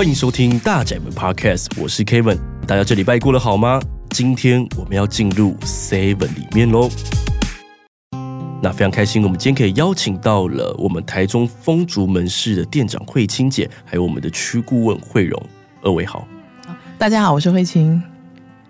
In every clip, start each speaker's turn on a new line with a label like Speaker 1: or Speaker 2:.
Speaker 1: 欢迎收听大宅门 Podcast，我是 Kevin。大家这礼拜过得好吗？今天我们要进入 Seven 里面喽。那非常开心，我们今天可以邀请到了我们台中风烛门市的店长慧清姐，还有我们的区顾问慧荣。二位好，
Speaker 2: 大家好，我是慧清。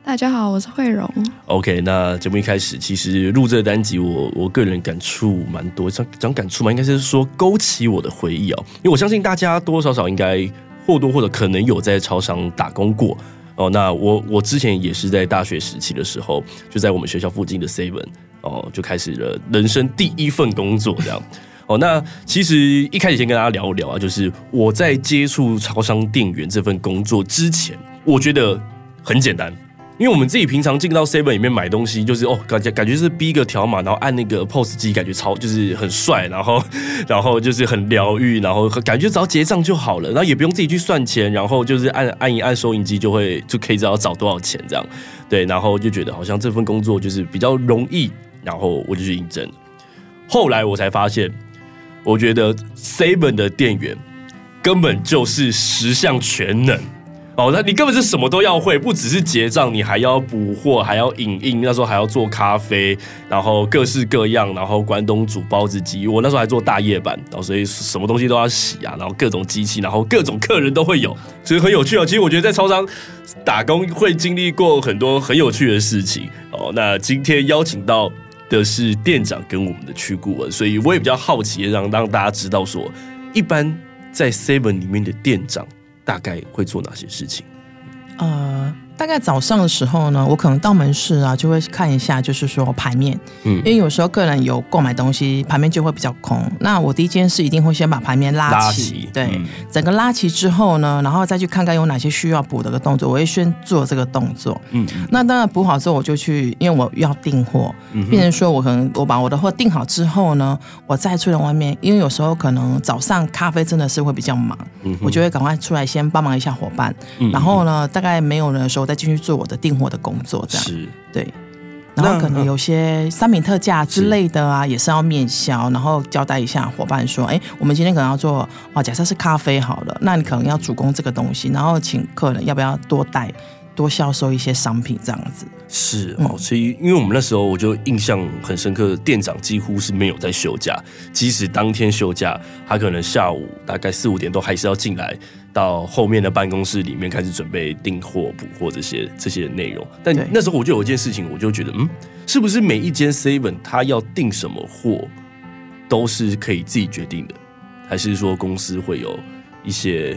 Speaker 3: 大家好，我是慧荣。
Speaker 1: OK，那节目一开始，其实录这个单集我，我我个人感触蛮多，讲讲感触嘛，应该是说勾起我的回忆哦。因为我相信大家多多少少应该或多或少可能有在超商打工过哦。那我我之前也是在大学时期的时候，就在我们学校附近的 Seven 哦，就开始了人生第一份工作这样哦。那其实一开始先跟大家聊一聊啊，就是我在接触超商店员这份工作之前，我觉得很简单。因为我们自己平常进到 Seven 里面买东西，就是哦，感觉感觉是逼个条码，然后按那个 POS 机，感觉超就是很帅，然后 然后就是很疗愈，然后感觉只要结账就好了，然后也不用自己去算钱，然后就是按按一按收银机就会就可以知道找多少钱这样，对，然后就觉得好像这份工作就是比较容易，然后我就去应征。后来我才发现，我觉得 Seven 的店员根本就是十项全能。哦，那你根本是什么都要会，不只是结账，你还要补货，还要影印，那时候还要做咖啡，然后各式各样，然后关东煮、包子机，我那时候还做大夜班，然后所以什么东西都要洗啊，然后各种机器，然后各种客人都会有，所以很有趣哦。其实我觉得在超商打工会经历过很多很有趣的事情。哦，那今天邀请到的是店长跟我们的区顾问，所以我也比较好奇，让让大家知道说，一般在 Seven 里面的店长。大概会做哪些事情？
Speaker 2: 呃。大概早上的时候呢，我可能到门市啊，就会看一下，就是说牌面，嗯，因为有时候客人有购买东西，牌面就会比较空。那我第一件事一定会先把牌面拉齐，拉齐对，嗯、整个拉齐之后呢，然后再去看看有哪些需要补的个动作，我会先做这个动作，嗯，那当然补好之后，我就去，因为我要订货，嗯，变成说我可能我把我的货订好之后呢，我再出来外面，因为有时候可能早上咖啡真的是会比较忙，嗯，我就会赶快出来先帮忙一下伙伴，嗯，然后呢，大概没有人的时候。再进去做我的订货的工作，这样是对。然后可能有些商品特价之类的啊，也是要面销，然后交代一下伙伴说：“哎，我们今天可能要做哦，假设是咖啡好了，那你可能要主攻这个东西，然后请客人要不要多带多销售一些商品这样子。”
Speaker 1: 是哦，所以因为我们那时候我就印象很深刻，店长几乎是没有在休假，即使当天休假，他可能下午大概四五点都还是要进来。到后面的办公室里面开始准备订货、补货这些这些内容，但那时候我就有一件事情，我就觉得，嗯，是不是每一间 Seven 他要订什么货都是可以自己决定的，还是说公司会有一些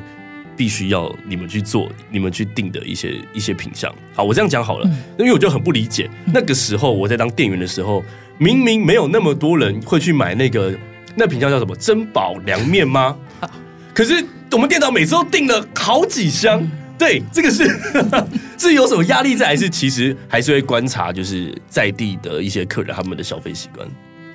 Speaker 1: 必须要你们去做、你们去定的一些一些品项？好，我这样讲好了，因为我就很不理解，那个时候我在当店员的时候，明明没有那么多人会去买那个那品项叫什么珍宝凉面吗？可是。我们店长每次都订了好几箱，嗯、对，这个是 是有什么压力在，还是其实还是会观察，就是在地的一些客人他们的消费习惯。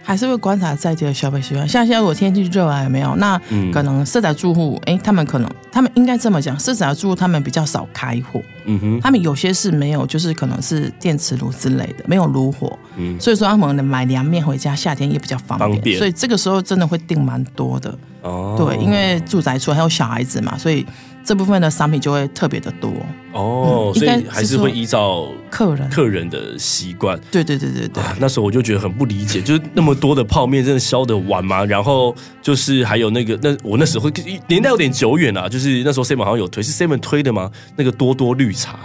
Speaker 2: 还是会观察在地的消费习惯，像现在如果天气热啊，有没有？那可能社宅住户，哎、嗯，他们可能，他们应该这么讲，社宅住户他们比较少开火，嗯哼，他们有些是没有，就是可能是电磁炉之类的，没有炉火，嗯，所以说他们买凉面回家，夏天也比较方便，方便，所以这个时候真的会订蛮多的，哦，对，因为住宅处还有小孩子嘛，所以。这部分的商品就会特别的多
Speaker 1: 哦，所以还是会依照
Speaker 2: 客人
Speaker 1: 客人的习惯。
Speaker 2: 对对对对对，
Speaker 1: 那时候我就觉得很不理解，就是那么多的泡面真的消得完吗？然后就是还有那个那我那时候年代有点久远啊，就是那时候 Seven 好像有推，是 Seven 推的吗？那个多多绿茶，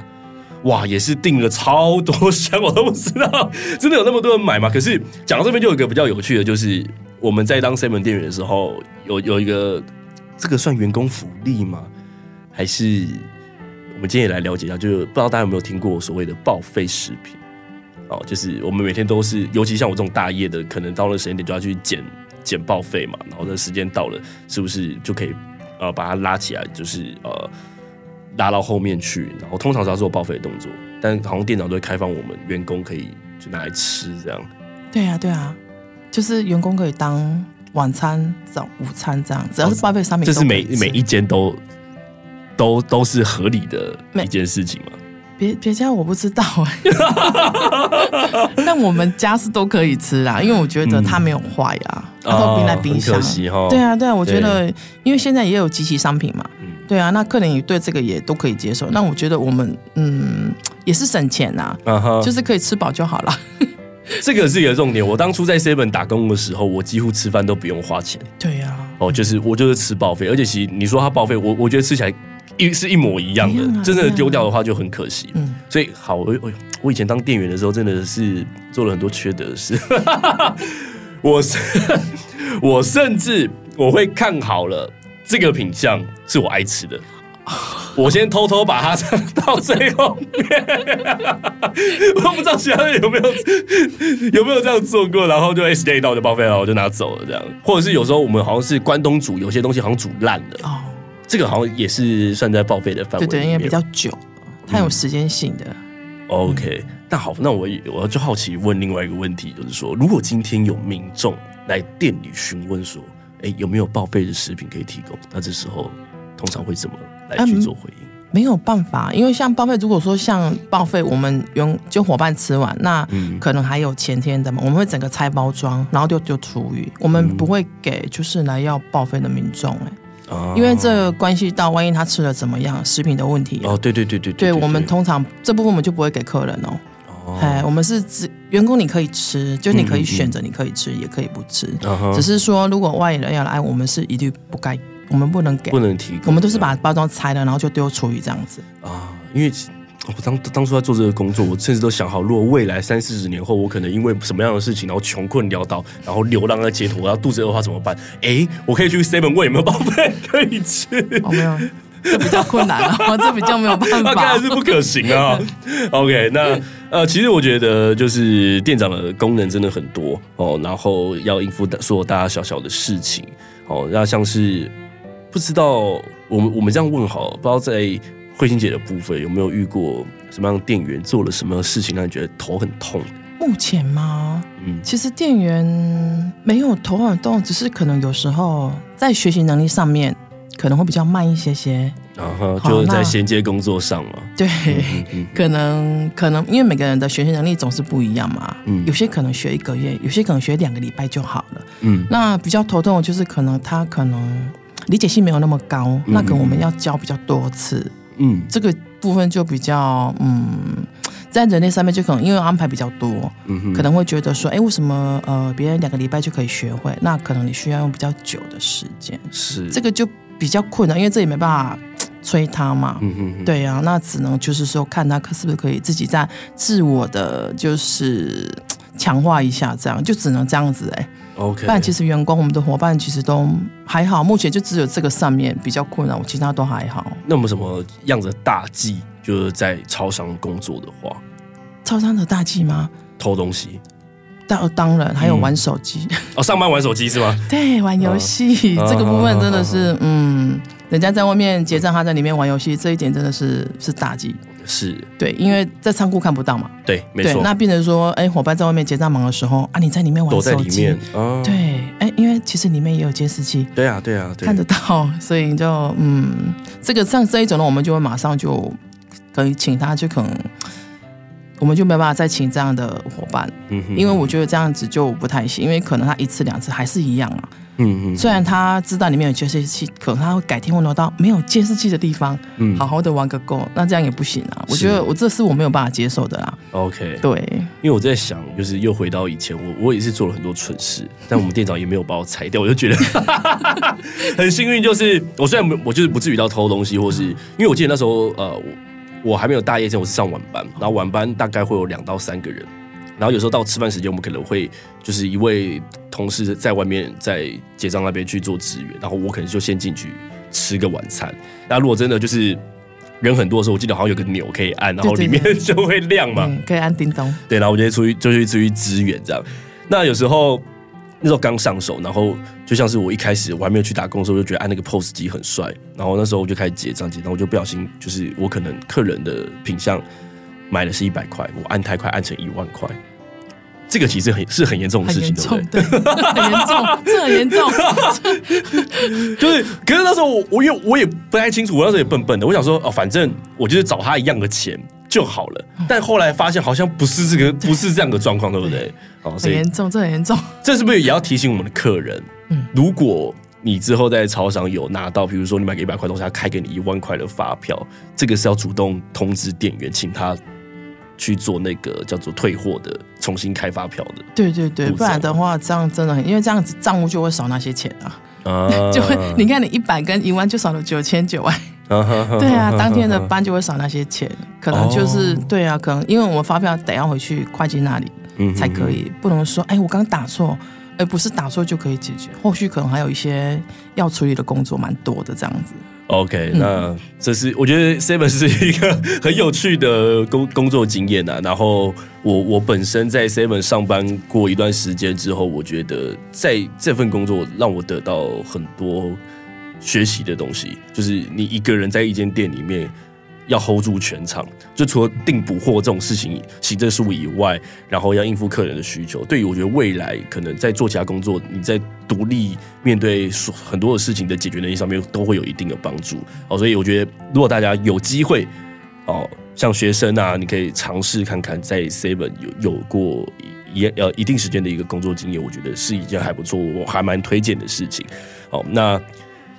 Speaker 1: 哇，也是订了超多箱，我都不知道真的有那么多人买吗？可是讲到这边就有一个比较有趣的，就是我们在当 Seven 店员的时候，有有一个这个算员工福利吗？还是我们今天也来了解一下，就是不知道大家有没有听过所谓的报废食品哦，就是我们每天都是，尤其像我这种大夜的，可能到了时间点就要去捡捡报废嘛，然后这时间到了，是不是就可以呃把它拉起来，就是呃拉到后面去，然后通常是要做报废的动作，但好像店长都会开放我们员工可以就拿来吃这样。
Speaker 2: 对啊，对啊，就是员工可以当晚餐、早午餐这样，只要是报废商品，
Speaker 1: 这是每每一间都。都都是合理的一件事情嘛？
Speaker 2: 别别家我不知道哎，但我们家是都可以吃啦，因为我觉得它没有坏呀，它都冰在冰箱。对啊对啊，我觉得因为现在也有机器商品嘛，对啊，那客人也对这个也都可以接受。那我觉得我们嗯也是省钱呐、啊，uh huh. 就是可以吃饱就好了。
Speaker 1: 这个是一个重点。我当初在 Seven 打工的时候，我几乎吃饭都不用花钱。
Speaker 2: 对呀、啊，
Speaker 1: 哦，就是我就是吃报废，而且其实你说它报废，我我觉得吃起来一是一模一样的，啊、真的丢掉的话就很可惜。嗯，所以好，我我我以前当店员的时候，真的是做了很多缺德的事。我是 我甚至我会看好了这个品相是我爱吃的。我先偷偷把它藏 到最后面，我不知道其他人有没有有没有这样做过，然后就 S Day 到就报废了，我就拿走了这样。或者是有时候我们好像是关东煮，有些东西好像煮烂了哦，这个好像也是算在报废的范围。对对，
Speaker 2: 因为比较久，它有时间性的。
Speaker 1: 嗯、OK，那好，那我我就好奇问另外一个问题，就是说，如果今天有民众来店里询问说，哎，有没有报废的食品可以提供？那这时候通常会怎么？来去做回应、嗯，
Speaker 2: 没有办法，因为像报废，如果说像报废，我们用就伙伴吃完，那可能还有前天的嘛，我们会整个拆包装，然后就就厨余，我们不会给就是来要报废的民众哎，嗯、因为这关系到万一他吃了怎么样，食品的问题
Speaker 1: 哦，对对对对对，
Speaker 2: 对我们通常这部分我们就不会给客人哦，哎、哦，我们是指员工你可以吃，就你可以选择，你可以吃，也可以不吃，嗯、只是说如果外人要来，我们是一律不该。我们不能给，
Speaker 1: 不能提供。
Speaker 2: 我们都是把包装拆了，然后就丢厨余这样子
Speaker 1: 啊。因为我当当初在做这个工作，我甚至都想好，如果未来三四十年后，我可能因为什么样的事情，然后穷困潦倒，然后流浪在街头，然后肚子饿的话怎么办？哎，我可以去 Seven 问有没有报废可以吃。
Speaker 2: 哦，没有，这比较困难了，这比较没有办法，那
Speaker 1: 看来是不可行啊。OK，那呃，其实我觉得就是店长的功能真的很多哦，然后要应付所有大大小小的事情哦，那像是。不知道我们我们这样问好，不知道在慧心姐的部分有没有遇过什么样的店员做了什么事情让你觉得头很痛？
Speaker 2: 目前吗？嗯，其实店员没有头很痛，只是可能有时候在学习能力上面可能会比较慢一些些。
Speaker 1: 然后、uh huh, 就是在衔接工作上嘛。
Speaker 2: 对，嗯嗯、可能可能因为每个人的学习能力总是不一样嘛。嗯，有些可能学一个月，有些可能学两个礼拜就好了。嗯，那比较头痛的就是可能他可能。理解性没有那么高，嗯、那可能我们要教比较多次，嗯，这个部分就比较，嗯，在人力上面就可能因为安排比较多，嗯哼，可能会觉得说，哎，为什么呃别人两个礼拜就可以学会，那可能你需要用比较久的时间，是这个就比较困难，因为这也没办法催他嘛，嗯哼哼，对呀、啊，那只能就是说看他是不是可以自己在自我的就是强化一下，这样就只能这样子哎。
Speaker 1: OK，
Speaker 2: 但其实员工我们的伙伴其实都还好，目前就只有这个上面比较困难，我其他都还好。
Speaker 1: 那我们什么样的大忌？就是在超商工作的话，
Speaker 2: 超商的大忌吗？
Speaker 1: 偷东西。
Speaker 2: 当当然还有玩手机、嗯、
Speaker 1: 哦，上班玩手机是吗？
Speaker 2: 对，玩游戏、啊、这个部分真的是、啊、嗯。人家在外面结账，他在里面玩游戏，这一点真的是是打击。
Speaker 1: 是
Speaker 2: 对，因为在仓库看不到嘛。
Speaker 1: 对，没错。
Speaker 2: 那变成说，哎，伙伴在外面结账忙的时候啊，你在里面玩手机。
Speaker 1: 躲在里面。哦、
Speaker 2: 对，哎，因为其实里面也有监视器。
Speaker 1: 对啊，对啊，对。
Speaker 2: 看得到，所以就嗯，这个像这一种呢，我们就会马上就可以请他，去可能我们就没有办法再请这样的伙伴。嗯哼。因为我觉得这样子就不太行，因为可能他一次两次还是一样啊。嗯嗯，虽然他知道里面有监视器，可能他会改天会挪到没有监视器的地方，嗯，好好的玩个够，那这样也不行啊。我觉得我这是我没有办法接受的啦。
Speaker 1: OK，
Speaker 2: 对，
Speaker 1: 因为我在想，就是又回到以前，我我也是做了很多蠢事，但我们店长也没有把我裁掉，我就觉得 很幸运。就是我虽然我就是不至于到偷东西，或是因为我记得那时候呃我我还没有大夜间，我是上晚班，然后晚班大概会有两到三个人。然后有时候到吃饭时间，我们可能会就是一位同事在外面在结账那边去做支援，然后我可能就先进去吃个晚餐。那如果真的就是人很多的时候，我记得好像有个钮可以按，然后里面 就会亮嘛，
Speaker 2: 可以按叮咚。
Speaker 1: 对，然后我就出去就去出去支援这样。那有时候那时候刚上手，然后就像是我一开始我还没有去打工的时候，我就觉得按那个 POS 机很帅，然后那时候我就开始结账结账，然后我就不小心就是我可能客人的品相。买的是一百块，我按太快，按成一万块，这个其实很是很严重的事情，对不对？很
Speaker 2: 严重，这很严重。
Speaker 1: 就是，可是那时候我我因为我也不太清楚，我那时候也笨笨的，我想说哦，反正我就是找他一样的钱就好了。但后来发现好像不是这个，不是这样的状况，对不对？哦，
Speaker 2: 很严重，这很严重。
Speaker 1: 这是不是也要提醒我们的客人？嗯，如果你之后在超商有拿到，比如说你买个一百块东西，他开给你一万块的发票，这个是要主动通知店员，请他去做那个叫做退货的，重新开发票的。
Speaker 2: 对对对，不然的话，这样真的很，因为这样子账务就会少那些钱啊。啊，就会你看你一百跟一万就少了九千九万。对啊，当天的班就会少那些钱，可能就是、哦、对啊，可能因为我们发票得要回去会计那里才可以，嗯、哼哼不能说哎，我刚打错，而不是打错就可以解决，后续可能还有一些要处理的工作，蛮多的这样子。OK，
Speaker 1: 那这是我觉得 Seven 是一个 很有趣的工工作经验啊。然后我我本身在 Seven 上班过一段时间之后，我觉得在这份工作让我得到很多。学习的东西，就是你一个人在一间店里面要 hold 住全场，就除了订补货这种事情、行政事务以外，然后要应付客人的需求。对于我觉得未来可能在做其他工作，你在独立面对很多的事情的解决能力上面都会有一定的帮助。哦，所以我觉得如果大家有机会，哦，像学生啊，你可以尝试看看在 Seven 有有过一呃一定时间的一个工作经验，我觉得是一件还不错，我还蛮推荐的事情。哦，那。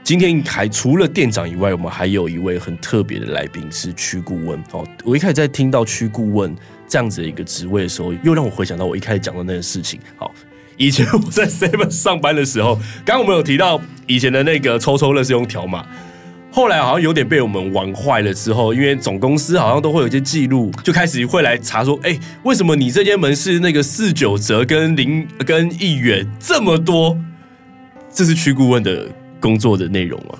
Speaker 1: 今天还除了店长以外，我们还有一位很特别的来宾是区顾问。哦，我一开始在听到区顾问这样子的一个职位的时候，又让我回想到我一开始讲的那个事情。好，以前我在 Seven 上班的时候，刚刚我们有提到以前的那个抽抽乐是用条码，后来好像有点被我们玩坏了。之后，因为总公司好像都会有一些记录，就开始会来查说，哎，为什么你这间门市那个四九折跟零跟一元这么多？这是区顾问的。工作的内容啊，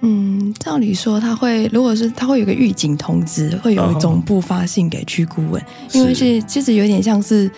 Speaker 3: 嗯，照理说他会，如果是他会有个预警通知，会有总部发信给区顾问，因为是其实有点像是，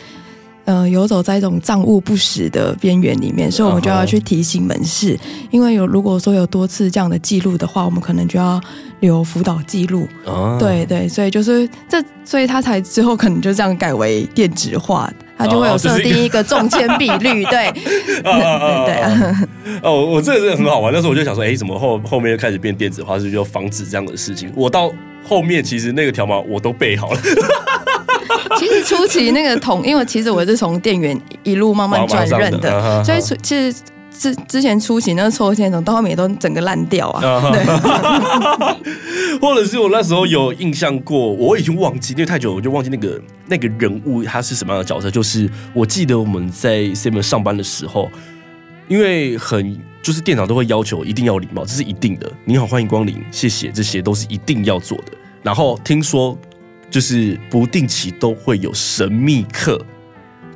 Speaker 3: 呃，游走在一种账务不实的边缘里面，所以我们就要去提醒门市，因为有如果说有多次这样的记录的话，我们可能就要留辅导记录，哦对对，所以就是这，所以他才之后可能就这样改为电子化。他就会有设定一个中签比率，对，对啊。
Speaker 1: 哦，我这个是很好玩。那时候我就想说，哎，怎么后后面又开始变电子化，是不是就防止这样的事情？我到后面其实那个条码我都背好了。
Speaker 3: 其实初期那个同，因为其实我是从店员一路慢慢转任的，所以其实。之之前出行那个抽签筒到后面都整个烂掉啊，对，
Speaker 1: 或者是我那时候有印象过，我已经忘记，因为太久，我就忘记那个那个人物他是什么样的角色。就是我记得我们在 Seven 上班的时候，因为很就是店长都会要求一定要礼貌，这是一定的。你好，欢迎光临，谢谢，这些都是一定要做的。然后听说就是不定期都会有神秘客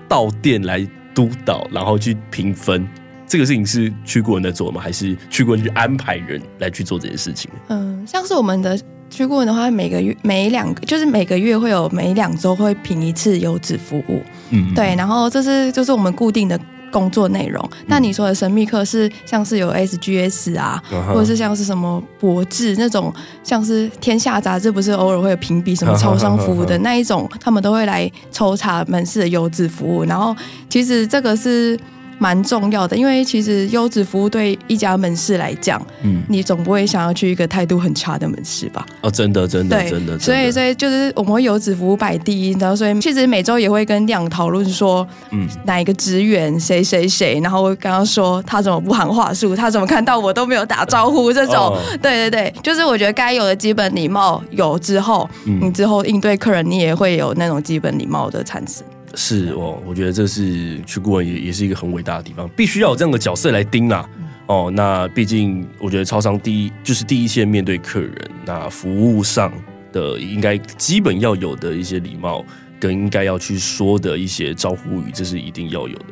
Speaker 1: 到店来督导，然后去评分。这个事情是区顾问在做吗？还是区顾问去安排人来去做这件事情？
Speaker 3: 嗯，像是我们的区顾问的话，每个月每两个就是每个月会有每两周会评一次优质服务。嗯，对，然后这是就是我们固定的工作内容。那你说的神秘客是像是有 SGS 啊，嗯、或者是像是什么博智那种，像是天下杂志不是偶尔会有评比什么超商服务的那一种，他们都会来抽查门市的优质服务。然后其实这个是。蛮重要的，因为其实优质服务对一家门市来讲，嗯，你总不会想要去一个态度很差的门市吧？
Speaker 1: 哦，真的，真的，
Speaker 3: 对
Speaker 1: 真的，
Speaker 3: 所以，所以就是我们会优质服务摆第一，然后所以其实每周也会跟店长讨论说，嗯，哪一个职员谁谁谁，然后我刚刚说他怎么不喊话术，他怎么看到我都没有打招呼这种，哦、对对对，就是我觉得该有的基本礼貌有之后，嗯、你之后应对客人，你也会有那种基本礼貌的产生。
Speaker 1: 是哦，我觉得这是去顾问也也是一个很伟大的地方，必须要有这样的角色来盯啊。哦，那毕竟我觉得超商第一就是第一线面对客人，那服务上的应该基本要有的一些礼貌，跟应该要去说的一些招呼语，这是一定要有的。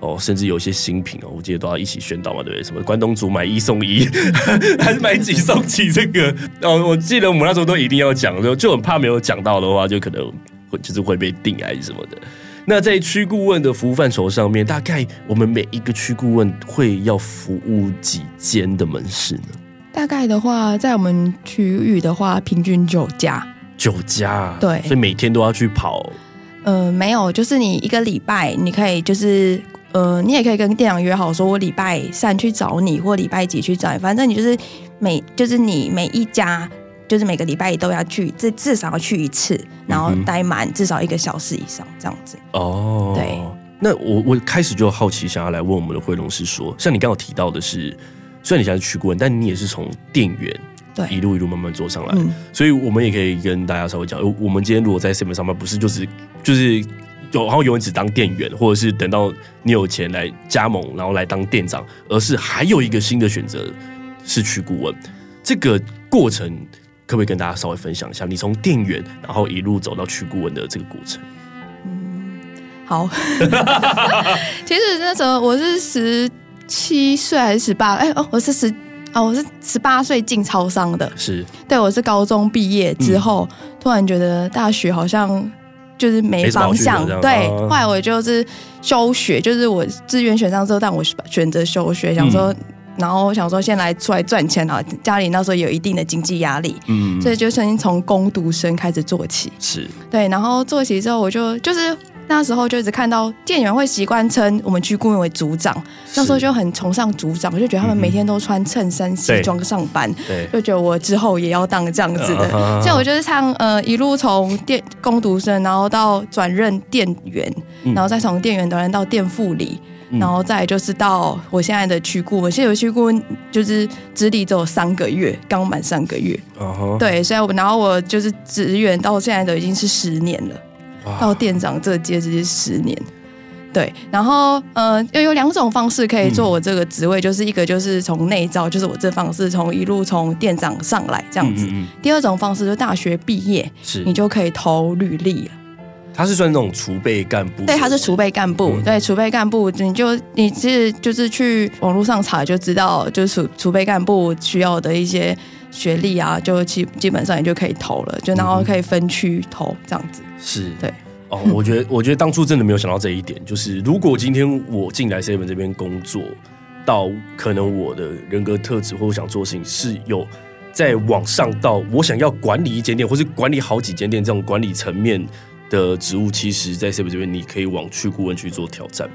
Speaker 1: 哦，甚至有些新品哦，我记得都要一起宣导嘛，对不对？什么关东煮买一送一，还是买几送几？这个哦，我记得我们那时候都一定要讲，就就很怕没有讲到的话，就可能会就是会被定还是什么的。那在区顾问的服务范畴上面，大概我们每一个区顾问会要服务几间的门市呢？
Speaker 3: 大概的话，在我们区域的话，平均九家。
Speaker 1: 九家，
Speaker 3: 对，
Speaker 1: 所以每天都要去跑。
Speaker 3: 呃，没有，就是你一个礼拜，你可以就是呃，你也可以跟店长约好，说我礼拜三去找你，或礼拜几去找你，反正你就是每就是你每一家。就是每个礼拜都要去，至至少要去一次，然后待满至少一个小时以上这样子。
Speaker 1: 哦，对。那我我开始就好奇，想要来问我们的慧龙是说，像你刚刚提到的是，虽然你现在是区顾问，但你也是从店员对一路一路慢慢做上来，嗯、所以我们也可以跟大家稍微讲，我们今天如果在 seven 上班，不是就是就是有然后永远只当店员，或者是等到你有钱来加盟，然后来当店长，而是还有一个新的选择是去顾问。这个过程可不可以跟大家稍微分享一下？你从店员然后一路走到区顾问的这个过程？
Speaker 3: 嗯，好。其实那时候我是十七岁还是十八？哎哦，我是十哦，我是十八岁进超商的。
Speaker 1: 是，
Speaker 3: 对，我是高中毕业之后，嗯、突然觉得大学好像就是没方向。对，后来我就是休学，就是我志愿选上之后，但我选择休学，想说。嗯然后我想说，先来出来赚钱啊！家里那时候有一定的经济压力，嗯，所以就先从工读生开始做起，
Speaker 1: 是
Speaker 3: 对。然后做起之后，我就就是那时候就一直看到店员会习惯称我们区顾问为组长，那时候就很崇尚组长，我就觉得他们每天都穿衬衫西装上班，对，就觉得我之后也要当这样子的。所以我就是唱呃一路从店工读生，然后到转任店员，然后再从店员转任到店副理。然后再就是到我现在的区顾我，现在有区顾就是资历只有三个月，刚满三个月。Uh huh. 对，所以我然后我就是职员到现在都已经是十年了到店长这阶级是十年。对，然后呃，又有两种方式可以做我这个职位，嗯、就是一个就是从内招，就是我这方式从一路从店长上来这样子。嗯嗯嗯，第二种方式就是大学毕业，是你就可以投履历了。
Speaker 1: 他是算那种储备干部，
Speaker 3: 对，他是储备干部，嗯、对，储备干部，你就你其实就是去网络上查就知道，就是储储备干部需要的一些学历啊，就基基本上你就可以投了，就然后可以分区投这样子。
Speaker 1: 是，
Speaker 3: 对。
Speaker 1: 哦，我觉得我觉得当初真的没有想到这一点，就是如果今天我进来 seven 这边工作，到可能我的人格特质或我想做事情是有在往上到我想要管理一间店，或是管理好几间店这种管理层面。的职务其实，在 seven 这边，你可以往去顾问去做挑战。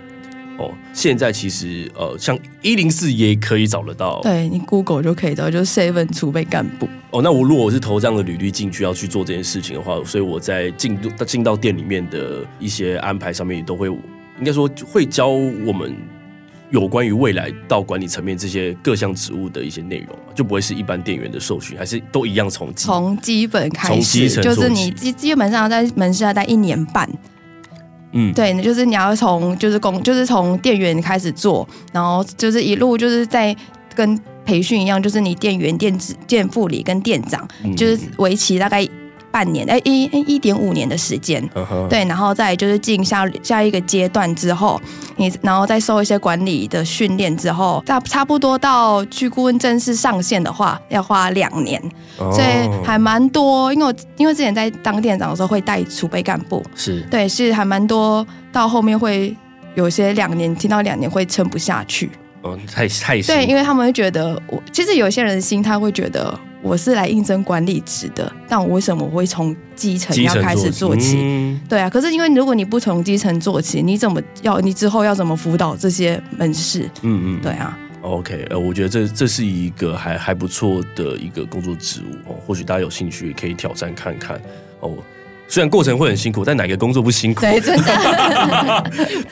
Speaker 1: 哦，现在其实呃，像一零四也可以找得到，
Speaker 3: 对你 Google 就可以找，就是 seven 储备干部。
Speaker 1: 哦，那我如果我是投这样的履历进去要去做这件事情的话，所以我在进进到店里面的一些安排上面，都会应该说会教我们。有关于未来到管理层面这些各项职务的一些内容，就不会是一般店员的受训，还是都一样从
Speaker 3: 从基本开始，就是你基基本上在门市要待一年半，嗯，对，就是你要从就是工就是从店员开始做，然后就是一路就是在跟培训一样，就是你店员、店子、店副理跟店长，就是为期大概。半年哎，一一点五年的时间，uh huh. 对，然后再就是进下下一个阶段之后，你然后再受一些管理的训练之后，差差不多到去顾问正式上线的话，要花两年，oh. 所以还蛮多。因为我因为之前在当店长的时候会带储备干部，是对，是还蛮多。到后面会有些两年，听到两年会撑不下去。
Speaker 1: 哦，太太
Speaker 3: 对，因为他们会觉得我其实有些人的心态会觉得。我是来应征管理职的，但我为什么会从基层要开始做起？嗯、对啊，可是因为如果你不从基层做起，你怎么要你之后要怎么辅导这些门市？嗯嗯，对啊。
Speaker 1: OK，呃，我觉得这这是一个还还不错的一个工作职务哦，或许大家有兴趣可以挑战看看哦。虽然过程会很辛苦，但哪个工作不辛苦？
Speaker 3: 对，真的。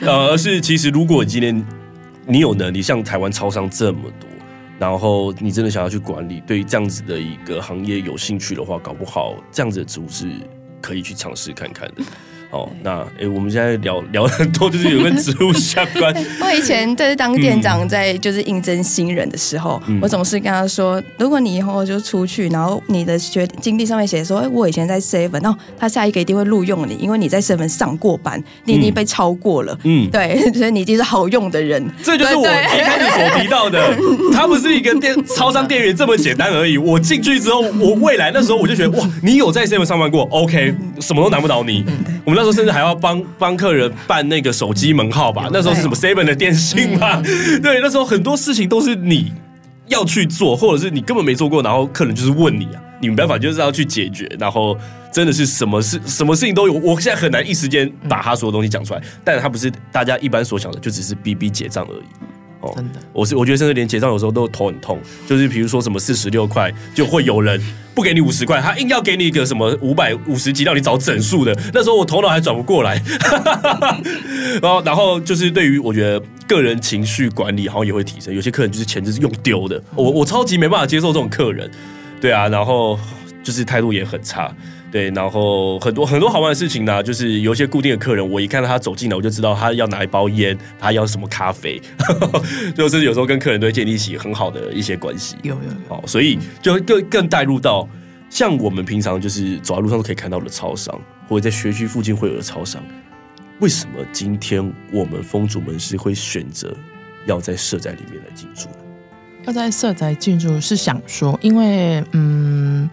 Speaker 1: 呃，而是其实如果今天你有能力，像台湾超商这么多。然后你真的想要去管理，对于这样子的一个行业有兴趣的话，搞不好这样子的职务是可以去尝试看看的。哦，那诶，我们现在聊聊很多，就是有跟职务相关。
Speaker 3: 我以前在当店长，在就是应征新人的时候，嗯、我总是跟他说，如果你以后就出去，然后你的学经历上面写说，哎，我以前在 seven，然后他下一个一定会录用你，因为你在 seven 上过班，你已经被超过了，嗯，对，所以你已经是好用的人。
Speaker 1: 这就是我一开始所提到的，他不是一个店超商店员这么简单而已。我进去之后，我未来那时候我就觉得，哇，你有在 seven 上班过，OK，什么都难不倒你。我们。那时候甚至还要帮帮客人办那个手机门号吧，那时候是什么 seven 的电信嘛？对，那时候很多事情都是你要去做，或者是你根本没做过，然后客人就是问你啊，你没办法就是要去解决，然后真的是什么事什么事情都有。我现在很难一时间把他所有东西讲出来，但是他不是大家一般所想的，就只是逼逼结账而已。哦，真的，我是我觉得甚至连结账有时候都头很痛，就是比如说什么四十六块，就会有人不给你五十块，他硬要给你一个什么五百五十几，让你找整数的。那时候我头脑还转不过来，然后然后就是对于我觉得个人情绪管理好像也会提升。有些客人就是钱就是用丢的，我我超级没办法接受这种客人，对啊，然后就是态度也很差。对，然后很多很多好玩的事情呢，就是有一些固定的客人，我一看到他走进来，我就知道他要拿一包烟，他要什么咖啡，就是有时候跟客人都会建立起很好的一些关系。
Speaker 2: 有有有，
Speaker 1: 好，所以就更更带入到像我们平常就是走在路上都可以看到的超商，或者在学区附近会有的超商，为什么今天我们风主门是会选择要在社宅里面来进驻？
Speaker 2: 要在社宅进驻是想说，因为嗯。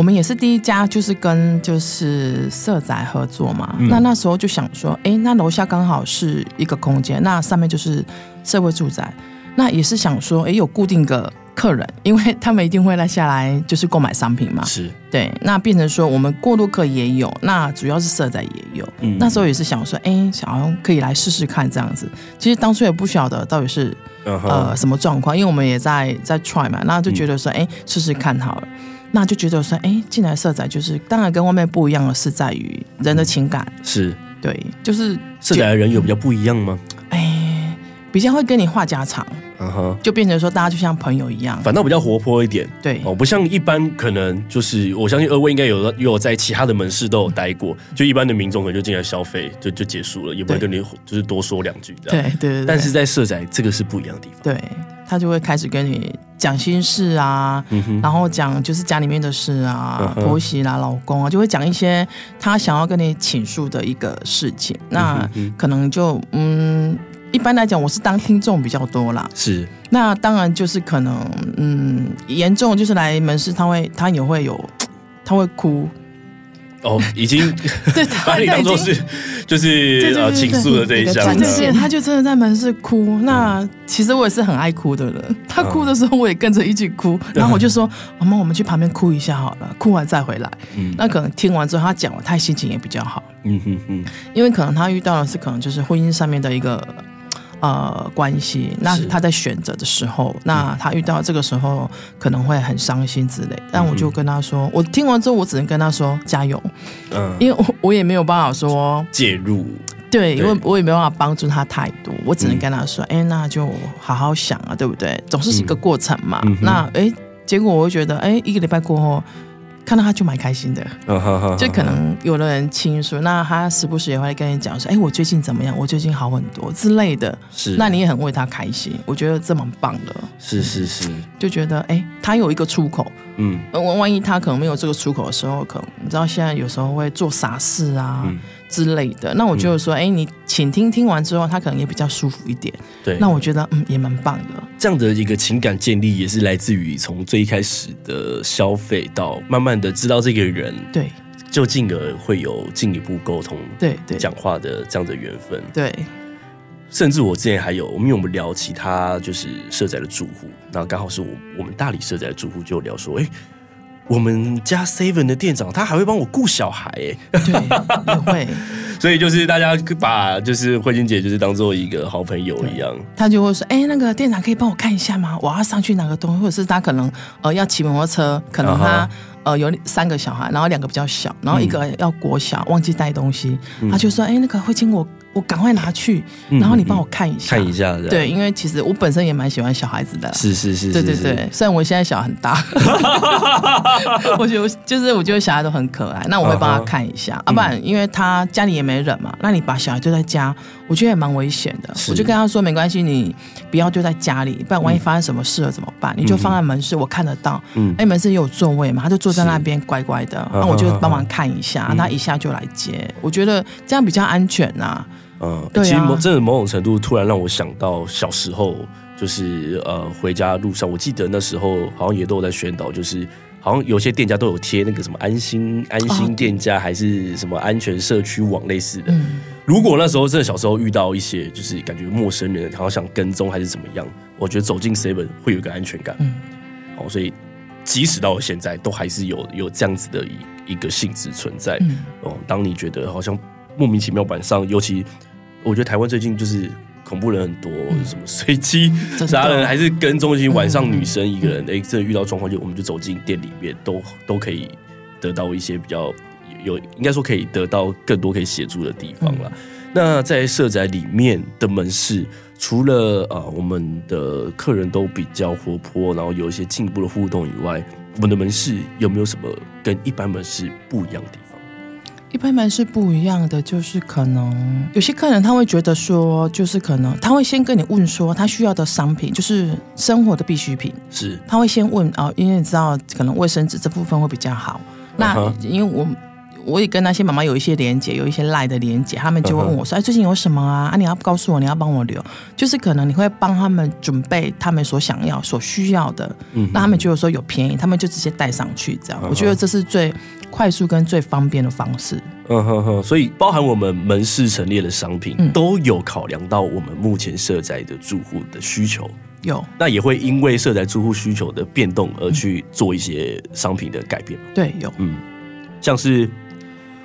Speaker 2: 我们也是第一家，就是跟就是社宅合作嘛。嗯、那那时候就想说，哎，那楼下刚好是一个空间，那上面就是社会住宅。那也是想说，哎，有固定的客人，因为他们一定会来下来，就是购买商品嘛。
Speaker 1: 是
Speaker 2: 对。那变成说，我们过路客也有，那主要是社宅也有。嗯、那时候也是想说，哎，想要可以来试试看这样子。其实当初也不晓得到底是、uh huh、呃什么状况，因为我们也在在 try 嘛，那就觉得说，哎、嗯，试试看好了。那就觉得说，哎，进来社宅就是，当然跟外面不一样的是在于人的情感，
Speaker 1: 是。
Speaker 2: 对，就是
Speaker 1: 社宅的人有比较不一样吗？
Speaker 2: 哎，比较会跟你话家常，
Speaker 1: 嗯哼，
Speaker 2: 就变成说大家就像朋友一样，
Speaker 1: 反倒比较活泼一点，
Speaker 2: 对，
Speaker 1: 哦，不像一般可能就是，我相信二位应该有有在其他的门市都有待过，就一般的民众可能就进来消费就就结束了，也不会跟你就是多说两句这样，
Speaker 2: 对对对，
Speaker 1: 但是在社宅这个是不一样的地方，
Speaker 2: 对。他就会开始跟你讲心事啊，嗯、然后讲就是家里面的事啊，嗯、婆媳啦、老公啊，就会讲一些他想要跟你倾诉的一个事情。那可能就嗯，一般来讲，我是当听众比较多啦。
Speaker 1: 是，
Speaker 2: 那当然就是可能嗯，严重就是来门市，他会他也会有，他会哭。
Speaker 1: 哦，已经
Speaker 2: 对，
Speaker 1: 把你当做是就是呃倾诉的这一项，
Speaker 2: 对对，他就真的在门市哭。那其实我也是很爱哭的人，他哭的时候我也跟着一起哭。然后我就说：“妈妈，我们去旁边哭一下好了，哭完再回来。”嗯，那可能听完之后他讲了，他心情也比较好。嗯哼哼，因为可能他遇到的是可能就是婚姻上面的一个。呃，关系，那他在选择的时候，那他遇到这个时候可能会很伤心之类。但我就跟他说，嗯、我听完之后，我只能跟他说加油。嗯，因为我我也没有办法说
Speaker 1: 介入，
Speaker 2: 对，因为我也没有办法帮助他太多，我只能跟他说，哎、嗯欸，那就好好想啊，对不对？总是一个过程嘛。嗯、那哎、欸，结果我会觉得，哎、欸，一个礼拜过后。看到他就蛮开心的，就可能有的人倾诉，那他时不时也会跟你讲说：“哎，我最近怎么样？我最近好很多之类的。”是，那你也很为他开心，我觉得这蛮棒的。
Speaker 1: 是是是，
Speaker 2: 就觉得哎，他有一个出口，嗯，万万一他可能没有这个出口的时候，可能你知道现在有时候会做傻事啊。嗯之类的，那我就说，哎、嗯，你请听听完之后，他可能也比较舒服一点。对，那我觉得，嗯，也蛮棒的。
Speaker 1: 这样的一个情感建立，也是来自于从最一开始的消费，到慢慢的知道这个人，
Speaker 2: 对，
Speaker 1: 就进而会有进一步沟通，
Speaker 2: 对对，
Speaker 1: 讲话的这样的缘分。
Speaker 2: 对，
Speaker 1: 甚至我之前还有，我们因为我们聊其他就是社宅的住户，然后刚好是我我们大理社宅的住户就聊说，哎。我们家 Seven 的店长，他还会帮我顾小孩，哎，
Speaker 2: 对，也会，
Speaker 1: 所以就是大家把就是慧晶姐就是当做一个好朋友一样，
Speaker 2: 他就会说，哎，那个店长可以帮我看一下吗？我要上去拿个东西，或者是他可能呃要骑摩托车，可能他、uh huh. 呃有三个小孩，然后两个比较小，然后一个要国小，忘记带东西，嗯、他就说，哎，那个慧晶我。我赶快拿去，然后你帮我看一下，
Speaker 1: 看一下，
Speaker 2: 对，因为其实我本身也蛮喜欢小孩子的，
Speaker 1: 是是是，
Speaker 2: 对对对。虽然我现在小孩很大，我觉得就是我觉得小孩都很可爱，那我会帮他看一下，要不然因为他家里也没人嘛，那你把小孩丢在家，我觉得也蛮危险的。我就跟他说没关系，你不要丢在家里，不然万一发生什么事了怎么办？你就放在门市，我看得到，嗯。哎，门市也有座位嘛，他就坐在那边乖乖的，那我就帮忙看一下，他一下就来接，我觉得这样比较安全呐。
Speaker 1: 嗯，其实某真的某种程度，突然让我想到小时候，就是呃回家路上，我记得那时候好像也都有在宣导，就是好像有些店家都有贴那个什么安心安心店家，还是什么安全社区网类似的。嗯，如果那时候真的小时候遇到一些就是感觉陌生人，好像想跟踪还是怎么样，我觉得走进 Seven 会有一个安全感。嗯，哦，所以即使到了现在，都还是有有这样子的一一个性质存在。嗯，哦，当你觉得好像莫名其妙晚上，尤其我觉得台湾最近就是恐怖人很多，嗯、什么随机杀人，还是跟踪型晚上女生一个人，哎、嗯，真的遇到状况就我们就走进店里面，都都可以得到一些比较有，应该说可以得到更多可以协助的地方了。嗯、那在社宅里面的门市，除了啊、呃，我们的客人都比较活泼，然后有一些进一步的互动以外，我们的门市有没有什么跟一般门市不一样的地方？
Speaker 2: 一般门是不一样的，就是可能有些客人他会觉得说，就是可能他会先跟你问说他需要的商品，就是生活的必需品，
Speaker 1: 是
Speaker 2: 他会先问啊、哦，因为你知道可能卫生纸这部分会比较好。那、uh huh. 因为我。我也跟那些妈妈有一些连接，有一些赖的连接，他们就会问我说：“哎，最近有什么啊？啊，你要告诉我，你要帮我留，就是可能你会帮他们准备他们所想要、所需要的，嗯哼，那他们觉得说有便宜，他们就直接带上去，这样。Uh. 我觉得这是最快速跟最方便的方式。
Speaker 1: 嗯哼哼，所以包含我们门市陈列的商品，嗯、都有考量到我们目前设宅的住户的需求，
Speaker 2: 有，
Speaker 1: 那也会因为设宅住户需求的变动而去做一些商品的改变。
Speaker 2: 对，有，
Speaker 1: 嗯，像是。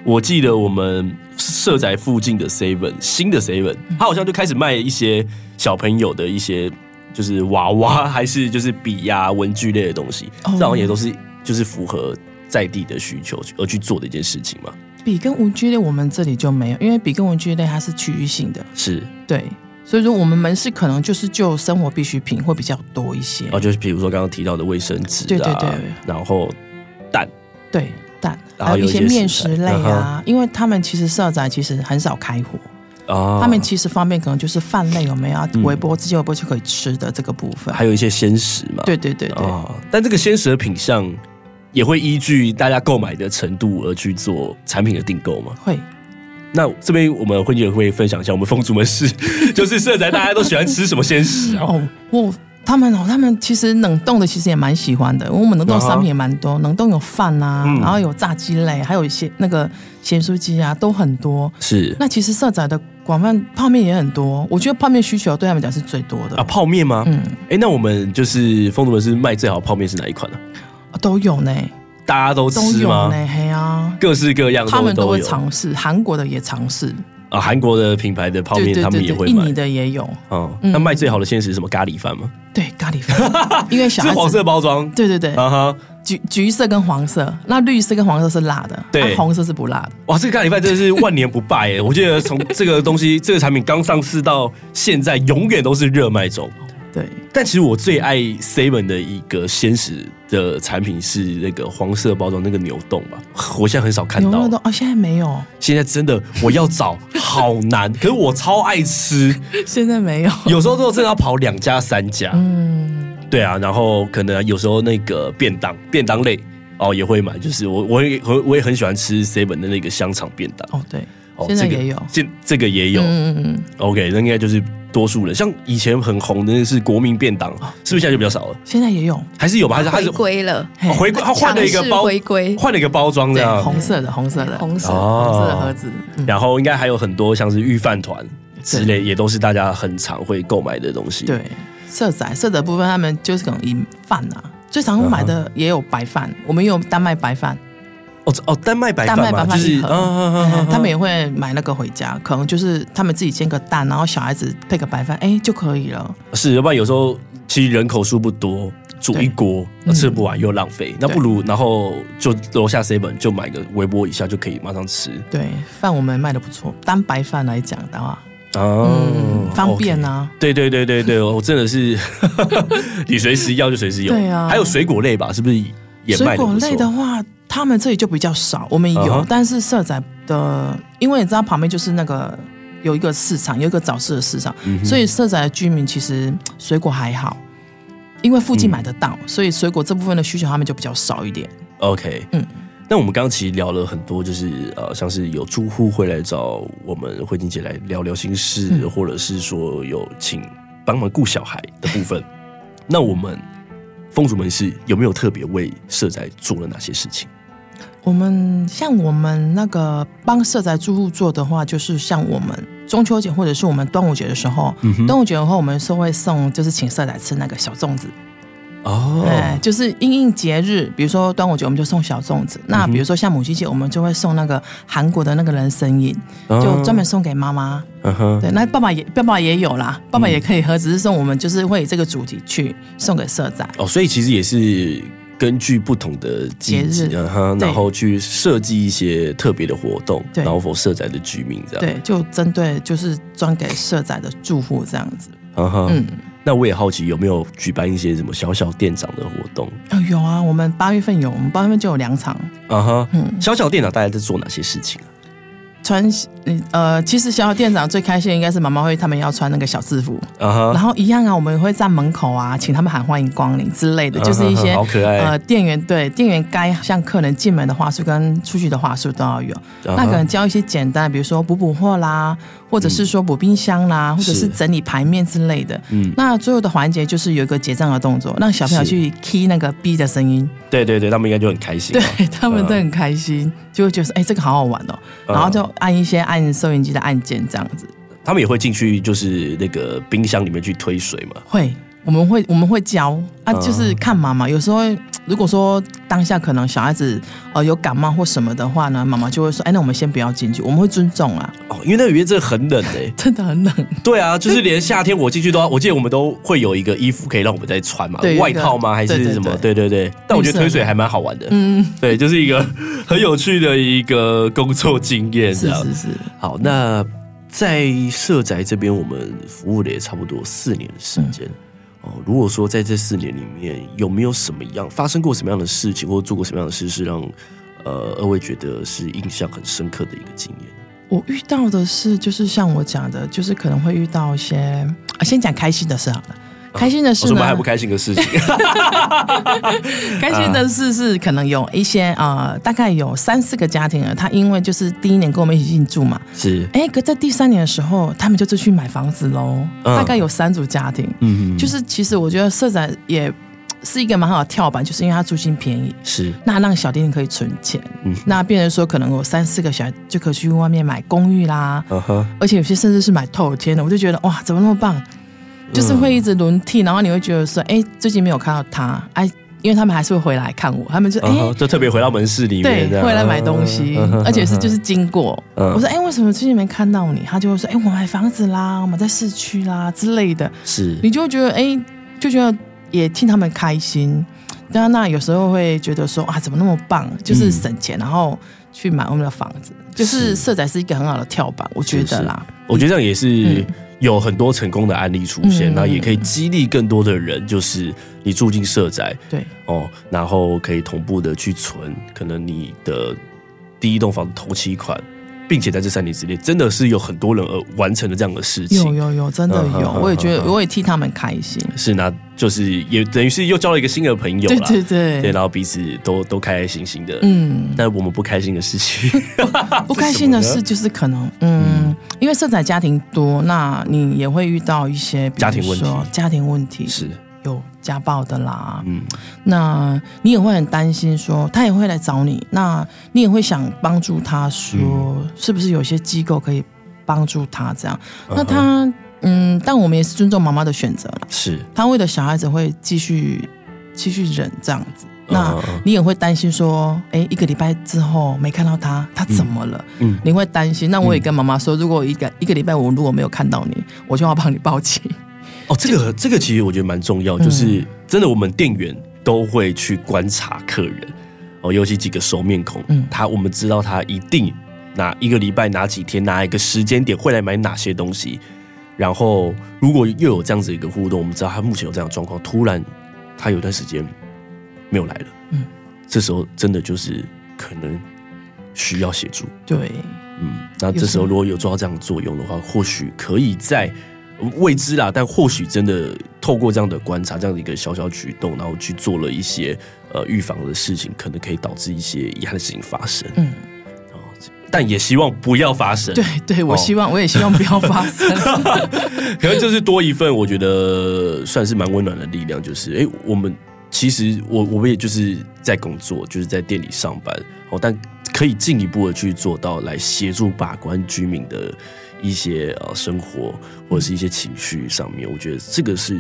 Speaker 1: 我记得我们设宅附近的 Seven 新的 Seven，他好像就开始卖一些小朋友的一些就是娃娃，还是就是笔呀、文具类的东西，这好像也都是就是符合在地的需求而去做的一件事情嘛。
Speaker 2: 笔跟文具类我们这里就没有，因为笔跟文具类它是区域性的，
Speaker 1: 是
Speaker 2: 对，所以说我们门市可能就是就生活必需品会比较多一些。
Speaker 1: 哦，就是比如说刚刚提到的卫生纸，
Speaker 2: 对对对，
Speaker 1: 然后蛋，
Speaker 2: 对蛋。还有一些面食类啊，因为他们其实社宅其实很少开火，哦，他们其实方便可能就是饭类有没有啊？微波直接微波就可以吃的这个部分，
Speaker 1: 还有一些鲜食嘛。
Speaker 2: 对对对对。
Speaker 1: 但这个鲜食的品项也会依据大家购买的程度而去做产品的订购吗？
Speaker 2: 会。
Speaker 1: 那这边我们慧妮姐会分享一下我们风族门市，就是社宅大家都喜欢吃什么鲜食啊？
Speaker 2: 哦，我。他们哦，他们其实冷冻的其实也蛮喜欢的。我们冷冻商品也蛮多，冷冻有饭啊，嗯、然后有炸鸡类，还有一些那个咸酥鸡啊，都很多。
Speaker 1: 是。
Speaker 2: 那其实社宅的广泛泡面也很多，我觉得泡面需求对他们讲是最多的
Speaker 1: 啊。泡面吗？嗯。哎，那我们就是风族门市卖最好泡面是哪一款呢、
Speaker 2: 啊？都有呢。
Speaker 1: 大家都吃吗？都有
Speaker 2: 呢，嘿啊，
Speaker 1: 各式各样的，
Speaker 2: 他们都会尝试，韩国的也尝试。
Speaker 1: 啊，韩国的品牌的泡面，他们也会买。
Speaker 2: 印尼的也有。
Speaker 1: 嗯，那卖最好的现实是什么？咖喱饭吗？
Speaker 2: 对，咖喱饭。因为小
Speaker 1: 黄色包装。
Speaker 2: 对对对。啊哈，橘橘色跟黄色，那绿色跟黄色是辣的，对，红色是不辣的。
Speaker 1: 哇，这个咖喱饭真的是万年不败哎！我觉得从这个东西，这个产品刚上市到现在，永远都是热卖中。
Speaker 2: 对，
Speaker 1: 但其实我最爱 Seven 的一个鲜食的产品是那个黄色包装那个牛洞吧，我现在很少看到。牛
Speaker 2: 丼哦，现在没有。
Speaker 1: 现在真的我要找好难，可是我超爱吃。
Speaker 2: 现在没有，
Speaker 1: 有时候都真的要跑两家三家。嗯，对啊，然后可能有时候那个便当便当类哦也会买，就是我我也我也很喜欢吃 Seven 的那个香肠便当。
Speaker 2: 哦，对，哦、现在也有，
Speaker 1: 这这个也有。嗯嗯嗯。OK，那应该就是。多数人像以前很红的那是国民便当，是不是现在就比较少了？现
Speaker 2: 在也有，
Speaker 1: 还是有吧？还是还是
Speaker 3: 回归了？
Speaker 1: 回归，他换了一个包，回归，换了一个包装，这样
Speaker 2: 红色的，红色的，
Speaker 3: 红色
Speaker 2: 红色的盒子。
Speaker 1: 然后应该还有很多像是御饭团之类，也都是大家很常会购买的东西。
Speaker 2: 对，色仔色的部分，他们就是可能以饭啊，最常买的也有白饭，我们也有单卖白饭。
Speaker 1: 哦哦，丹麦白饭嘛，就是
Speaker 2: 他们也会买那个回家，可能就是他们自己煎个蛋，然后小孩子配个白饭，哎就可以了。
Speaker 1: 是，要不然有时候其实人口数不多，煮一锅吃不完又浪费，那不如然后就楼下 seven 就买个微波一下就可以马上吃。
Speaker 2: 对，饭我们卖的不错，单白饭来讲的话，嗯，方便啊。
Speaker 1: 对对对对对，我真的是 你随时要就随时有。
Speaker 2: 对啊，
Speaker 1: 还有水果类吧，是不是也卖的？
Speaker 2: 水果类的话。他们这里就比较少，我们有，uh huh. 但是社宅的，因为你知道旁边就是那个有一个市场，有一个早市的市场，所以社宅的居民其实水果还好，因为附近买得到，嗯、所以水果这部分的需求他们就比较少一点。
Speaker 1: OK，嗯，那我们刚刚其实聊了很多，就是呃，像是有住户会来找我们慧晶姐来聊聊心事，嗯、或者是说有请帮忙顾小孩的部分，那我们风主门市有没有特别为社宅做了哪些事情？
Speaker 2: 我们像我们那个帮社宅住户做的话，就是像我们中秋节或者是我们端午节的时候，嗯、端午节的话，我们是会送，就是请社宅吃那个小粽子。
Speaker 1: 哦，
Speaker 2: 哎，就是应应节日，比如说端午节，我们就送小粽子。那比如说像母亲节，我们就会送那个韩国的那个人参饮，就专门送给妈妈。嗯，对，那爸爸也爸爸也有啦，爸爸也可以喝，只是说我们就是会以这个主题去送给社宅。
Speaker 1: 哦，所以其实也是根据不同的节日，然后去设计一些特别的活动，然后 for 社宅的居民这样。
Speaker 2: 对，就针对就是专给社宅的住户这样子。
Speaker 1: 嗯哼，嗯。那我也好奇有没有举办一些什么小小店长的活动？
Speaker 2: 哦，有啊，我们八月份有，我们八月份就有两场。
Speaker 1: 啊哈，嗯，小小店长大概在做哪些事情啊？
Speaker 2: 穿呃，其实小小店长最开心的应该是妈妈会他们要穿那个小制服，uh huh. 然后一样啊，我们也会在门口啊，请他们喊欢迎光临之类的，uh huh. 就是一些
Speaker 1: 好可爱
Speaker 2: 呃店员对店员该向客人进门的话术跟出去的话术都要有。Uh. 那可能教一些简单，比如说补补货啦，或者是说补冰箱啦，嗯、或者是整理牌面之类的。嗯，那最后的环节就是有一个结账的动作，让小朋友去 key 那个 B 的声音。
Speaker 1: 对对对，他们应该就很开心。
Speaker 2: 对他们都很开心，uh. 就会觉得哎、欸，这个好好玩哦，然后就按一些按。收音机的按键这样子，
Speaker 1: 他们也会进去，就是那个冰箱里面去推水嘛。
Speaker 2: 会，我们会我们会教啊，就是看妈妈。有时候 如果说当下可能小孩子呃有感冒或什么的话呢，妈妈就会说：“哎，那我们先不要进去，我们会尊重啊。”
Speaker 1: 哦，因为那里面真的很冷哎，
Speaker 2: 真的很冷。
Speaker 1: 对啊，就是连夏天我进去都要，我记得我们都会有一个衣服可以让我们再穿嘛，外套吗？还是什么？对对对。但我觉得推水还蛮好玩的。嗯，对，就是一个 很有趣的一个工作经验。
Speaker 2: 是是是。
Speaker 1: 好，那在社宅这边，我们服务了也差不多四年的时间。哦，如果说在这四年里面有没有什么样发生过什么样的事情，或者做过什么样的事，是让呃二位觉得是印象很深刻的一个经验？
Speaker 2: 我遇到的是，就是像我讲的，就是可能会遇到一些，先讲开心的事好了。开心的事呢？什
Speaker 1: 么还不开心的事情？
Speaker 2: 开心的事是可能有一些呃，大概有三四个家庭啊，他因为就是第一年跟我们一起进驻嘛，
Speaker 1: 是
Speaker 2: 哎，可在第三年的时候，他们就出去买房子喽。大概有三组家庭，嗯，就是其实我觉得社宅也是一个蛮好的跳板，就是因为它租金便宜，
Speaker 1: 是
Speaker 2: 那让小店可以存钱，嗯，那变成说可能有三四个小孩就可以去外面买公寓啦，而且有些甚至是买透天的，我就觉得哇，怎么那么棒？就是会一直轮替，然后你会觉得说，哎，最近没有看到他，哎，因为他们还是会回来看我，他们就哎，
Speaker 1: 就特别回到门市里面，
Speaker 2: 对，回来买东西，而且是就是经过，我说，哎，为什么最近没看到你？他就会说，哎，我买房子啦，我们在市区啦之类的，
Speaker 1: 是，
Speaker 2: 你就会觉得，哎，就觉得也替他们开心。当然，那有时候会觉得说，啊，怎么那么棒？就是省钱，然后去买我们的房子，就是色彩是一个很好的跳板，我觉得啦，
Speaker 1: 我觉得这样也是。有很多成功的案例出现，那、嗯、也可以激励更多的人，就是你住进社宅，
Speaker 2: 对
Speaker 1: 哦，然后可以同步的去存，可能你的第一栋房子头期款。并且在这三年之内，真的是有很多人而完成了这样的事情。
Speaker 2: 有有有，真的有，我也觉得，我也替他们开心。
Speaker 1: 是，那就是也等于是又交了一个新的朋友了。
Speaker 2: 对对对，
Speaker 1: 对，然后彼此都都开开心心的。嗯，但我们不开心的事情，
Speaker 2: 不开心的事就是可能，嗯，因为色彩家庭多，那你也会遇到一些
Speaker 1: 家庭问题，
Speaker 2: 家庭问题
Speaker 1: 是。
Speaker 2: 有家暴的啦，嗯，那你也会很担心，说他也会来找你，那你也会想帮助他，说是不是有些机构可以帮助他这样？嗯、那他，嗯，但我们也是尊重妈妈的选择了，
Speaker 1: 是。
Speaker 2: 他为了小孩子会继续继续忍这样子，那你也会担心说，哎、欸，一个礼拜之后没看到他，他怎么了？嗯，你会担心？那我也跟妈妈说，如果一个一个礼拜我如果没有看到你，我就要帮你报警。
Speaker 1: 哦，这个这个其实我觉得蛮重要，就是真的，我们店员都会去观察客人哦，尤其几个熟面孔，嗯，他我们知道他一定哪一个礼拜哪几天哪一个时间点会来买哪些东西，然后如果又有这样子一个互动，我们知道他目前有这样的状况，突然他有段时间没有来了，嗯，这时候真的就是可能需要协助，
Speaker 2: 对，
Speaker 1: 嗯，那这时候如果有做到这样的作用的话，或许可以在。未知啦，但或许真的透过这样的观察，这样的一个小小举动，然后去做了一些呃预防的事情，可能可以导致一些遗憾的事情发生。嗯，但也希望不要发生。
Speaker 2: 对对，我希望，哦、我也希望不要发生。
Speaker 1: 可能就是多一份，我觉得算是蛮温暖的力量。就是，哎、欸，我们其实我我们也就是在工作，就是在店里上班，哦，但可以进一步的去做到来协助把关居民的。一些呃生活或者是一些情绪上面，我觉得这个是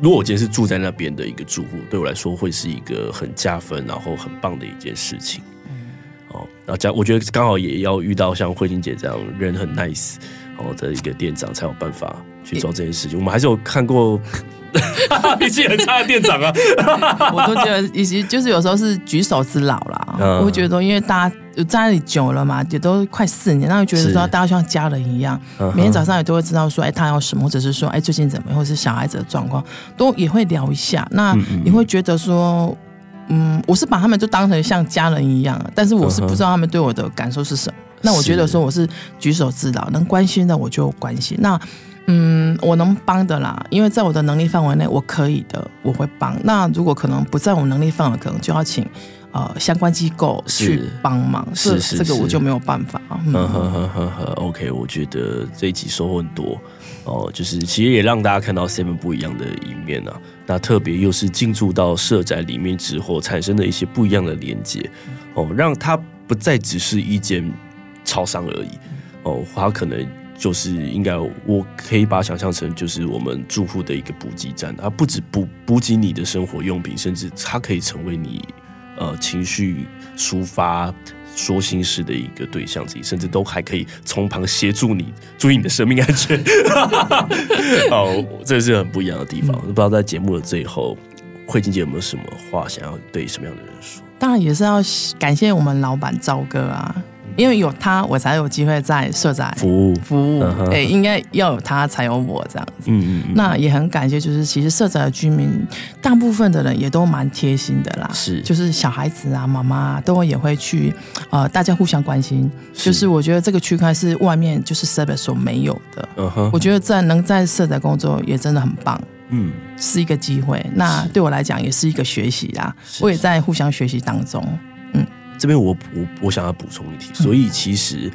Speaker 1: 如果我今天是住在那边的一个住户，对我来说会是一个很加分，然后很棒的一件事情。嗯，哦，然后这样我觉得刚好也要遇到像慧晶姐这样人很 nice 哦的一个店长，才有办法去做这件事情。我们还是有看过 脾气很差的店长啊，
Speaker 2: 我都觉得以及就是有时候是举手之劳啦。嗯，我会觉得，因为大家。就在那里久了嘛，也都快四年，那就觉得说大家像家人一样，每天早上也都会知道说，哎，他要什么，或者是说，哎，最近怎么样，或者是小孩子的状况，都也会聊一下。那你会觉得说，嗯，我是把他们都当成像家人一样，但是我是不知道他们对我的感受是什么。那我觉得说我是举手之劳，能关心的我就关心。那嗯，我能帮的啦，因为在我的能力范围内，我可以的，我会帮。那如果可能不在我能力范围，可能就要请。呃，相关机构去帮忙，是是，这个我就没有办法。嗯呵呵
Speaker 1: 呵呵，OK，我觉得这一集收获很多哦，就是其实也让大家看到 Seven 不一样的一面啊。那特别又是进驻到社宅里面之后，产生的一些不一样的连接哦，让它不再只是一间超商而已哦，它可能就是应该，我可以把它想象成就是我们住户的一个补给站，它不止补补给你的生活用品，甚至它可以成为你。呃，情绪抒发、说心事的一个对象，自己甚至都还可以从旁协助你，注意你的生命安全。哦，这是很不一样的地方。嗯、不知道在节目的最后，慧晶姐有没有什么话想要对什么样的人说？
Speaker 2: 当然也是要感谢我们老板赵哥啊。因为有他，我才有机会在社宅服务服务。哎、uh 应该要有他才有我这样子。嗯嗯嗯。那也很感谢，就是其实社宅的居民，大部分的人也都蛮贴心的啦。是，就是小孩子啊，妈妈都也会去，呃，大家互相关心。是就是我觉得这个区块是外面就是 Seven 所没有的。嗯哼、uh。我觉得在能在社宅工作也真的很棒。嗯。是一个机会，那对我来讲也是一个学习啦。是我也在互相学习当中。嗯。
Speaker 1: 这边我我我想要补充一题，所以其实，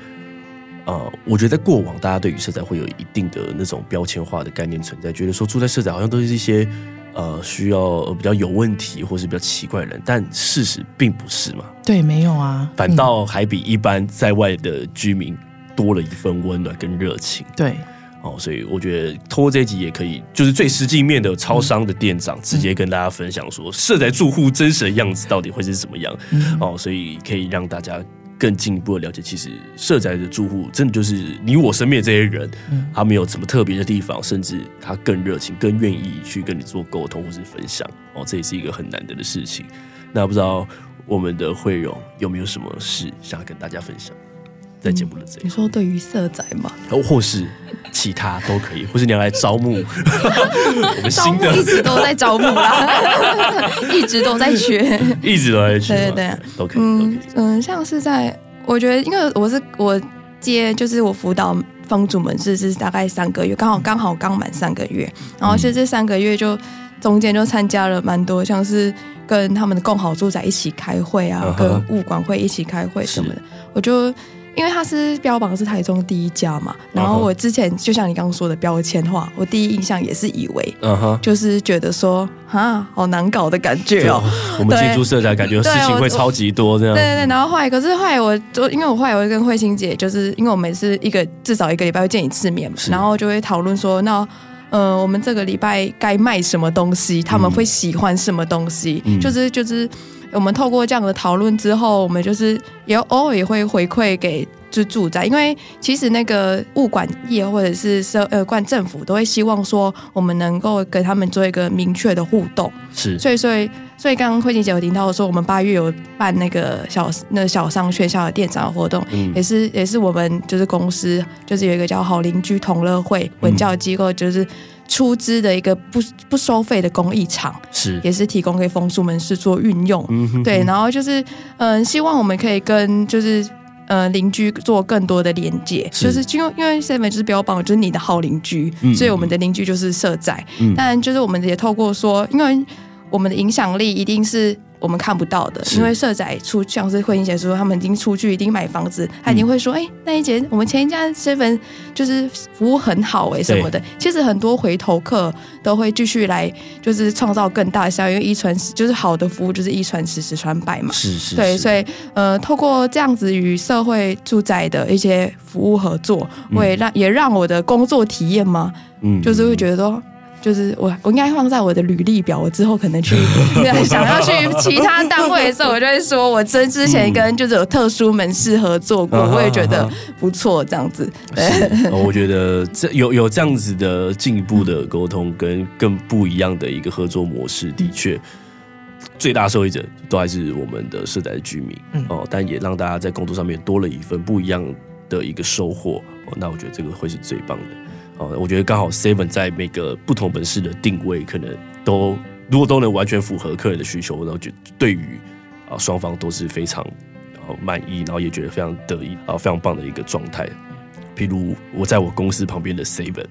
Speaker 1: 呃，我觉得在过往大家对于社宅会有一定的那种标签化的概念存在，觉得说住在社宅好像都是一些呃需要比较有问题或是比较奇怪的人，但事实并不是嘛。
Speaker 2: 对，没有啊，
Speaker 1: 反倒还比一般在外的居民多了一份温暖跟热情。
Speaker 2: 对。
Speaker 1: 哦，所以我觉得通过这一集也可以，就是最实际面的超商的店长直接跟大家分享说，社宅住户真实的样子到底会是怎么样。嗯、哦，所以可以让大家更进一步的了解，其实社宅的住户真的就是你我身边的这些人，嗯、他没有什么特别的地方，甚至他更热情、更愿意去跟你做沟通或是分享。哦，这也是一个很难得的事情。那不知道我们的慧荣有没有什么事想要跟大家分享？在节目的这里、嗯，
Speaker 3: 你说对于色仔吗？
Speaker 1: 或是其他都可以，或是你要来招募。我们新的，
Speaker 3: 一直都在招募啦，一直都在缺，
Speaker 1: 一直都在缺，
Speaker 3: 对对对，
Speaker 1: 都可以，
Speaker 3: 嗯嗯，像是在，我觉得因为我是我接，就是我辅导房主们是是大概三个月，刚好刚好刚满三个月，然后其实这三个月就中间就参加了蛮多，像是跟他们的共好住宅一起开会啊，跟物管会一起开会什么的，我就。因为他是标榜是台中第一家嘛，然后我之前就像你刚刚说的标签化，我第一印象也是以为，嗯哼，就是觉得说啊，好难搞的感觉哦。
Speaker 1: 我们进驻社宅感觉事情会超级多这样。
Speaker 3: 对对对，然后后来可是后来我就因为我后来我会跟慧心姐，就是因为我们是一个至少一个礼拜会见一次面嘛，然后就会讨论说，那呃我们这个礼拜该卖什么东西，他们会喜欢什么东西，嗯、就是就是。我们透过这样的讨论之后，我们就是也偶尔也会回馈给就住宅，因为其实那个物管业或者是社呃管政府都会希望说，我们能够跟他们做一个明确的互动。是，所以所以所以刚刚慧琴姐有听到说，我们八月有办那个小那小商学校的店长活动，嗯、也是也是我们就是公司就是有一个叫好邻居同乐会文教机构就是。出资的一个不不收费的公益场，是。也是提供给风叔门市做运用，嗯、哼哼。对，然后就是嗯、呃，希望我们可以跟就是呃邻居做更多的连接，就是因为因为 Seven 就是标榜就是你的好邻居，嗯、所以我们的邻居就是社宅，嗯、但就是我们也透过说，因为我们的影响力一定是。我们看不到的，因为社宅出像是慧英姐说，他们已经出去，已经买房子，他一定会说，哎、嗯，那一间我们前一家 seven 就是服务很好哎什么的。其实很多回头客都会继续来，就是创造更大的效益，因为一传十，就是好的服务就是一传十，十传百嘛。是是，是。对，所以呃，透过这样子与社会住宅的一些服务合作，会让、嗯、也让我的工作体验嘛，嗯，就是会觉得说。就是我我应该放在我的履历表，我之后可能去 想要去其他单位的时候，我就会说我真之前跟就是有特殊门市合作过，嗯、我也觉得不错，这样子。对，
Speaker 1: 我觉得这有有这样子的进一步的沟通，跟更不一样的一个合作模式，的确。最大受益者都还是我们的社宅的居民，嗯、哦，但也让大家在工作上面多了一份不一样的一个收获，哦，那我觉得这个会是最棒的，哦，我觉得刚好 Seven 在每个不同门市的定位，可能都如果都能完全符合客人的需求，然后就对于啊双方都是非常然后满意，然后也觉得非常得意啊非常棒的一个状态，譬如我在我公司旁边的 Seven。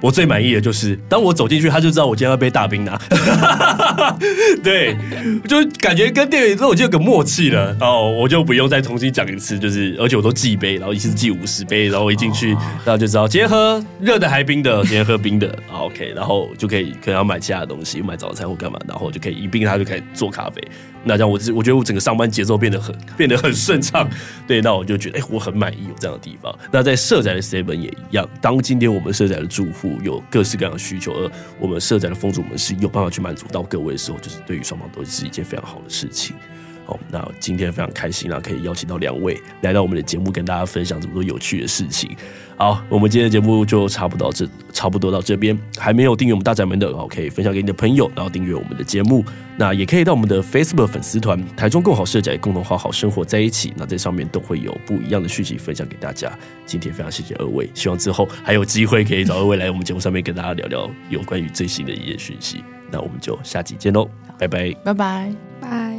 Speaker 1: 我最满意的就是，当我走进去，他就知道我今天要杯大冰拿。对，就感觉跟店员之后我就有个默契了。哦，我就不用再重新讲一次，就是而且我都记杯，然后一次记五十杯，然后一进去，然后就知道今天喝热的还冰的，今天喝冰的。OK，然后就可以可能要买其他的东西，买早餐或干嘛，然后就可以一冰，他就可以做咖啡。那这样我我觉得我整个上班节奏变得很 变得很顺畅，对，那我就觉得哎、欸，我很满意有这样的地方。那在社宅的 Seven 也一样，当今天我们社宅的住户有各式各样的需求，而我们社宅的风主们是有办法去满足到各位的时候，就是对于双方都是一件非常好的事情。好，那今天非常开心啊，可以邀请到两位来到我们的节目，跟大家分享这么多有趣的事情。好，我们今天的节目就差不多到这，差不多到这边。还没有订阅我们大宅门的，哦可以分享给你的朋友，然后订阅我们的节目。那也可以到我们的 Facebook 粉丝团“台中共好社宅”共同好好生活在一起。那在上面都会有不一样的讯息分享给大家。今天非常谢谢二位，希望之后还有机会可以找二位来我们节目上面跟大家聊聊有关于最新的一些讯息。那我们就下集见喽，拜拜拜，
Speaker 2: 拜拜。